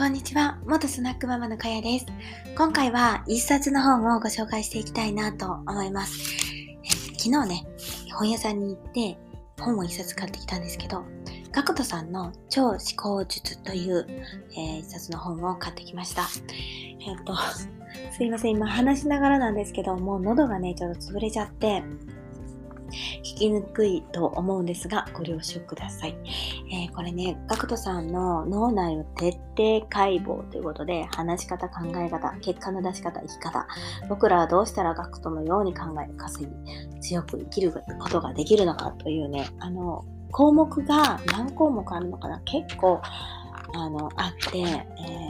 こんにちは。元スナックママのかやです。今回は一冊の本をご紹介していきたいなと思います。昨日ね、本屋さんに行って本を一冊買ってきたんですけど、ガクトさんの超思考術という、えー、一冊の本を買ってきました。えっ、と、すいません。今話しながらなんですけど、もう喉がね、ちょっと潰れちゃって、きにくいと思うんですが、ご了承ください。えー、これね、ガクトさんの脳内を徹底解剖ということで、話し方、考え方、結果の出し方、生き方、僕らはどうしたらガクトのように考え、稼ぎ、強く生きることができるのかというね、あの、項目が何項目あるのかな結構、あの、あって、えー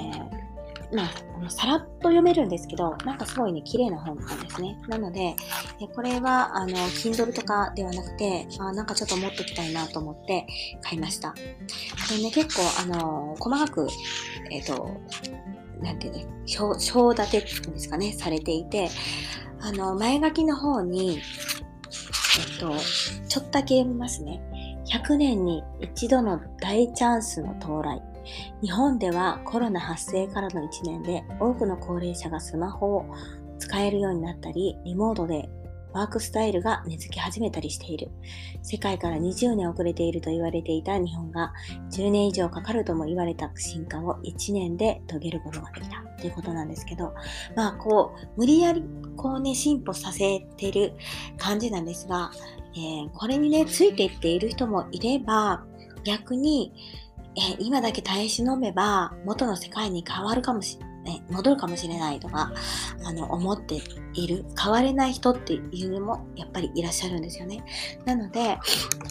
まあ、さらっと読めるんですけど、なんかすごいね、綺麗な本なんですね。なので、これは、あの、Kindle とかではなくて、あなんかちょっと持ってきたいなと思って買いました。これね、結構、あの、細かく、えっ、ー、と、なんていうね、章立てっていうんですかね、されていて、あの、前書きの方に、えっと、ちょっとだけ読みますね。100年に一度の大チャンスの到来。日本ではコロナ発生からの1年で多くの高齢者がスマホを使えるようになったり、リモートでワークスタイルが根付き始めたりしている。世界から20年遅れていると言われていた日本が10年以上かかるとも言われた進化を1年で遂げることができたということなんですけど、まあこう、無理やりこうね、進歩させてる感じなんですが、えー、これにね、ついていっている人もいれば、逆にえ今だけ耐え忍べば元の世界に変わるかもしれない。戻るかもしれないとか、あの、思っている、変われない人っていうのもやっぱりいらっしゃるんですよね。なので、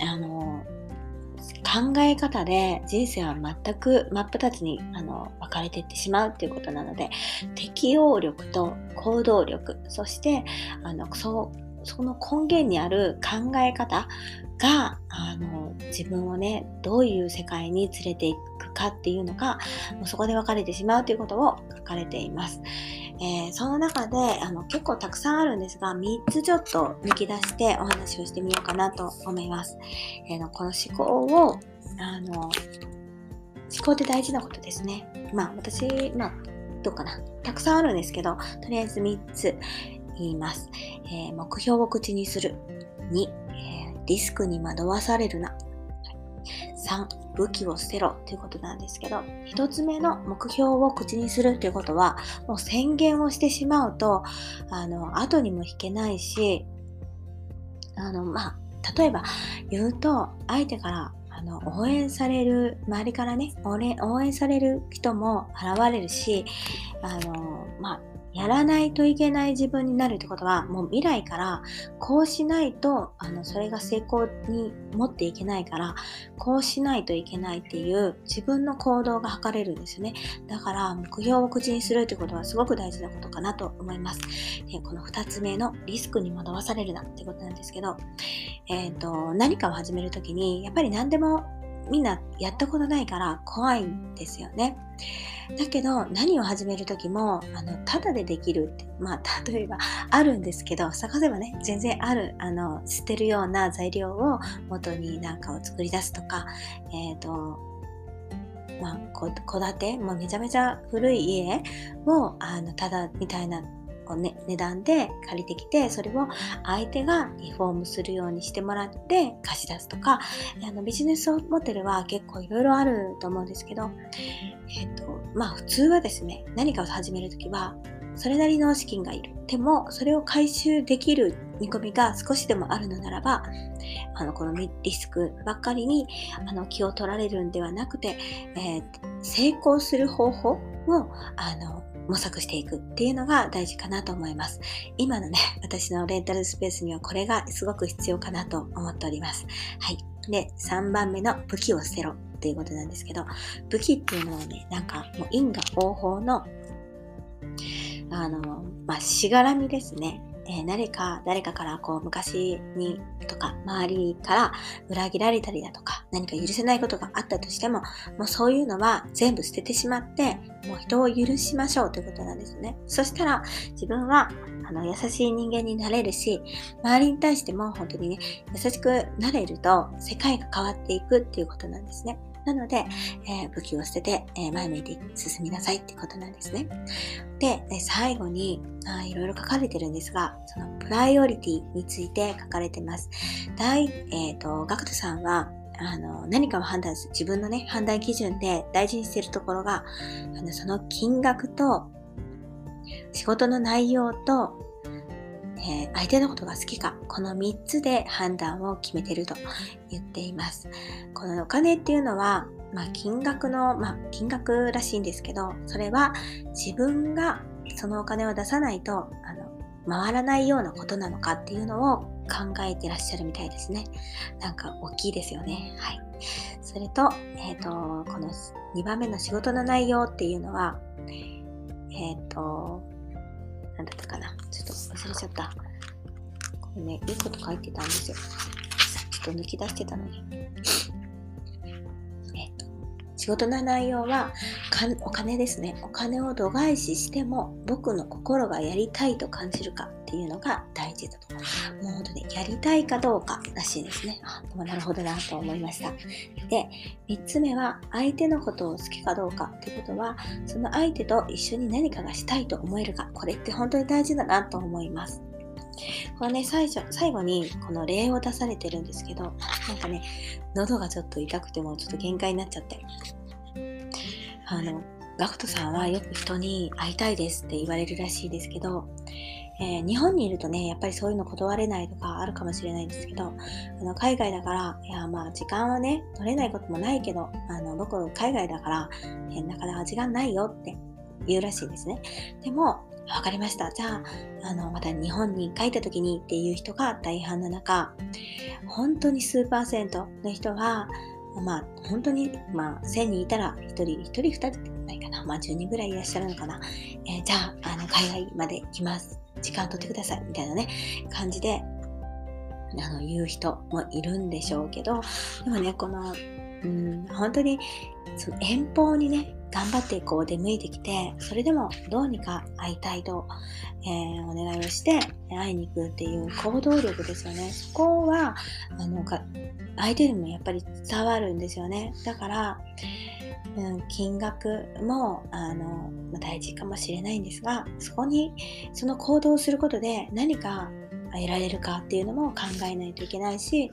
あの、考え方で人生は全く真っ二つにあの分かれていってしまうっていうことなので適応力と行動力そしてあのそその根源にある考え方があの自分をねどういう世界に連れていくかっていうのがもうそこで分かれてしまうということを書かれています。えー、その中であの結構たくさんあるんですが3つちょっと抜き出してお話をしてみようかなと思います。えー、のこの思考をあの思考って大事なことですね。まあ私、まあどうかな。たくさんあるんですけど、とりあえず3つ言います。えー、目標を口にする。2、リスクに惑わされるな。3、武器を捨てろということなんですけど、1つ目の目標を口にするということは、もう宣言をしてしまうと、あの、後にも引けないし、あの、まあ、例えば言うと、相手からあの応援される周りからね応援される人も現れるしあの、まあ、やらないといけない自分になるってことはもう未来からこうしないとあのそれが成功に持っていけないからこうしないといけないっていう自分の行動が図れるんですよね。だから目標を口にするってことはすごく大事なことかなと思います。でこの2つ目のリスクに惑わされるなってことなんですけど、えーと、何かを始めるときにやっぱり何でもみんなやったことないから怖いんですよね。だけど何を始める時もあのただでできるってまあ例えばあるんですけど探せばね全然あるあの捨てるような材料を元になんかを作り出すとかえっ、ー、とまあ、戸建てもうめちゃめちゃ古い家をあのただみたいなこう、ね、値段で借りてきてそれを相手がリフォームするようにしてもらって貸し出すとかあのビジネスモデルは結構いろいろあると思うんですけど、えっ、とまあ普通はですね何かを始めるときはそれなりの資金がいる。でも、それを回収できる見込みが少しでもあるのならば、あの、このリスクばっかりにあの気を取られるんではなくて、えー、成功する方法を、あの、模索していくっていうのが大事かなと思います。今のね、私のレンタルスペースにはこれがすごく必要かなと思っております。はい。で、3番目の武器を捨てろっていうことなんですけど、武器っていうのはね、なんかもう因果応報の、あの、まあ、しがらみですね。えー、誰か、誰かからこう昔にとか周りから裏切られたりだとか何か許せないことがあったとしても、もうそういうのは全部捨ててしまって、もう人を許しましょうということなんですね。そしたら自分はあの優しい人間になれるし、周りに対しても本当にね、優しくなれると世界が変わっていくっていうことなんですね。なので、えー、武器を捨てて、えー、前向いて進みなさいってことなんですね。で、え最後にあいろいろ書かれてるんですが、そのプライオリティについて書かれてます。大、えっ、ー、と、ガクトさんは、あの、何かを判断する、自分のね、判断基準で大事にしているところが、あのその金額と、仕事の内容と、えー、相手のことが好きか、この3つで判断を決めてると言っています。このお金っていうのは、まあ、金額の、まあ、金額らしいんですけど、それは自分がそのお金を出さないと、あの、回らないようなことなのかっていうのを考えてらっしゃるみたいですね。なんか大きいですよね。はい。それと、えっ、ー、と、この2番目の仕事の内容っていうのは、えっ、ー、と、何だったかな。ちょっと忘れちゃった。これね、いいこと書いてたんですよ。ちょっと抜き出してたのに。えっ、と、仕事の内容はお金ですね。お金を度外視しても僕の心がやりたいと感じるかっていうのが大事だと。もう本当にやりたいかどうからしいですね。あ、なるほどなと思いました。で、3つ目は相手のことを好きかどうかってことは、その相手と一緒に何かがしたいと思えるか、これって本当に大事だなと思います。これね、最初、最後にこの例を出されてるんですけど、なんかね、喉がちょっと痛くてもちょっと限界になっちゃって。あの、ガクトさんはよく人に会いたいですって言われるらしいですけど、えー、日本にいるとね、やっぱりそういうの断れないとかあるかもしれないんですけど、あの海外だから、いや、まあ時間はね、取れないこともないけど、あの僕海外だから、えー、なかなか時間ないよって言うらしいですね。でも、わかりました。じゃあ、あの、また日本に帰った時にっていう人が大半の中、本当に数パーセントの人は、まあ、本当に、まあ、1000人いたら、1人、1人、2人ないかな。まあ、10人ぐらいいらっしゃるのかな。えー、じゃあ、あの、海外まで来ます。時間取ってください。みたいなね、感じで、あの、言う人もいるんでしょうけど、でもね、この、うん、本当に、その遠方にね、頑張ってこう出向いてきて、それでもどうにか会いたいと、えー、お願いをして会いに行くっていう行動力ですよね。そこは、あの、相手にもやっぱり伝わるんですよね。だから、うん、金額もあの大事かもしれないんですがそこにその行動をすることで何か得られるかっていうのも考えないといけないし、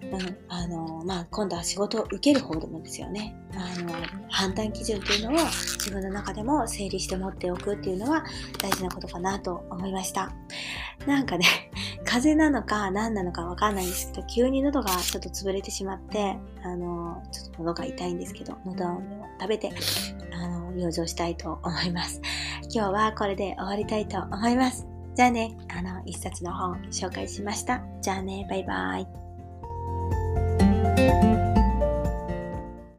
うん、あのまあ、今度は仕事を受ける方でもですよね。あの判断基準っていうのを自分の中でも整理して持っておくっていうのは大事なことかなと思いました。なんかね 風邪なのか何なのかわかんないんですけど急に喉がちょっと潰れてしまってあのちょっと喉が痛いんですけど喉を食べてあの養生したいと思います。今日はこれで終わりたいと思います。じゃあね、あの、一冊の本紹介しました。じゃあね、バイバイ。Thank you.